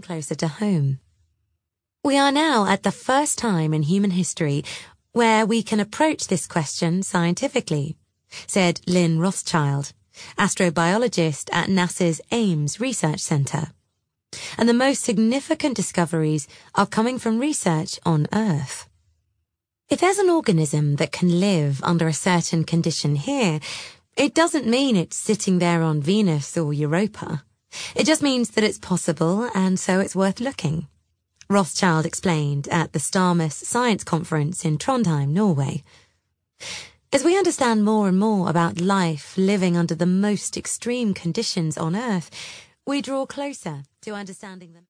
closer to home. We are now at the first time in human history where we can approach this question scientifically, said Lynn Rothschild, astrobiologist at NASA's Ames Research Center. And the most significant discoveries are coming from research on Earth. If there's an organism that can live under a certain condition here, it doesn't mean it's sitting there on Venus or Europa. It just means that it's possible and so it's worth looking. Rothschild explained at the Starmus Science Conference in Trondheim, Norway. As we understand more and more about life living under the most extreme conditions on Earth, we draw closer to understanding them.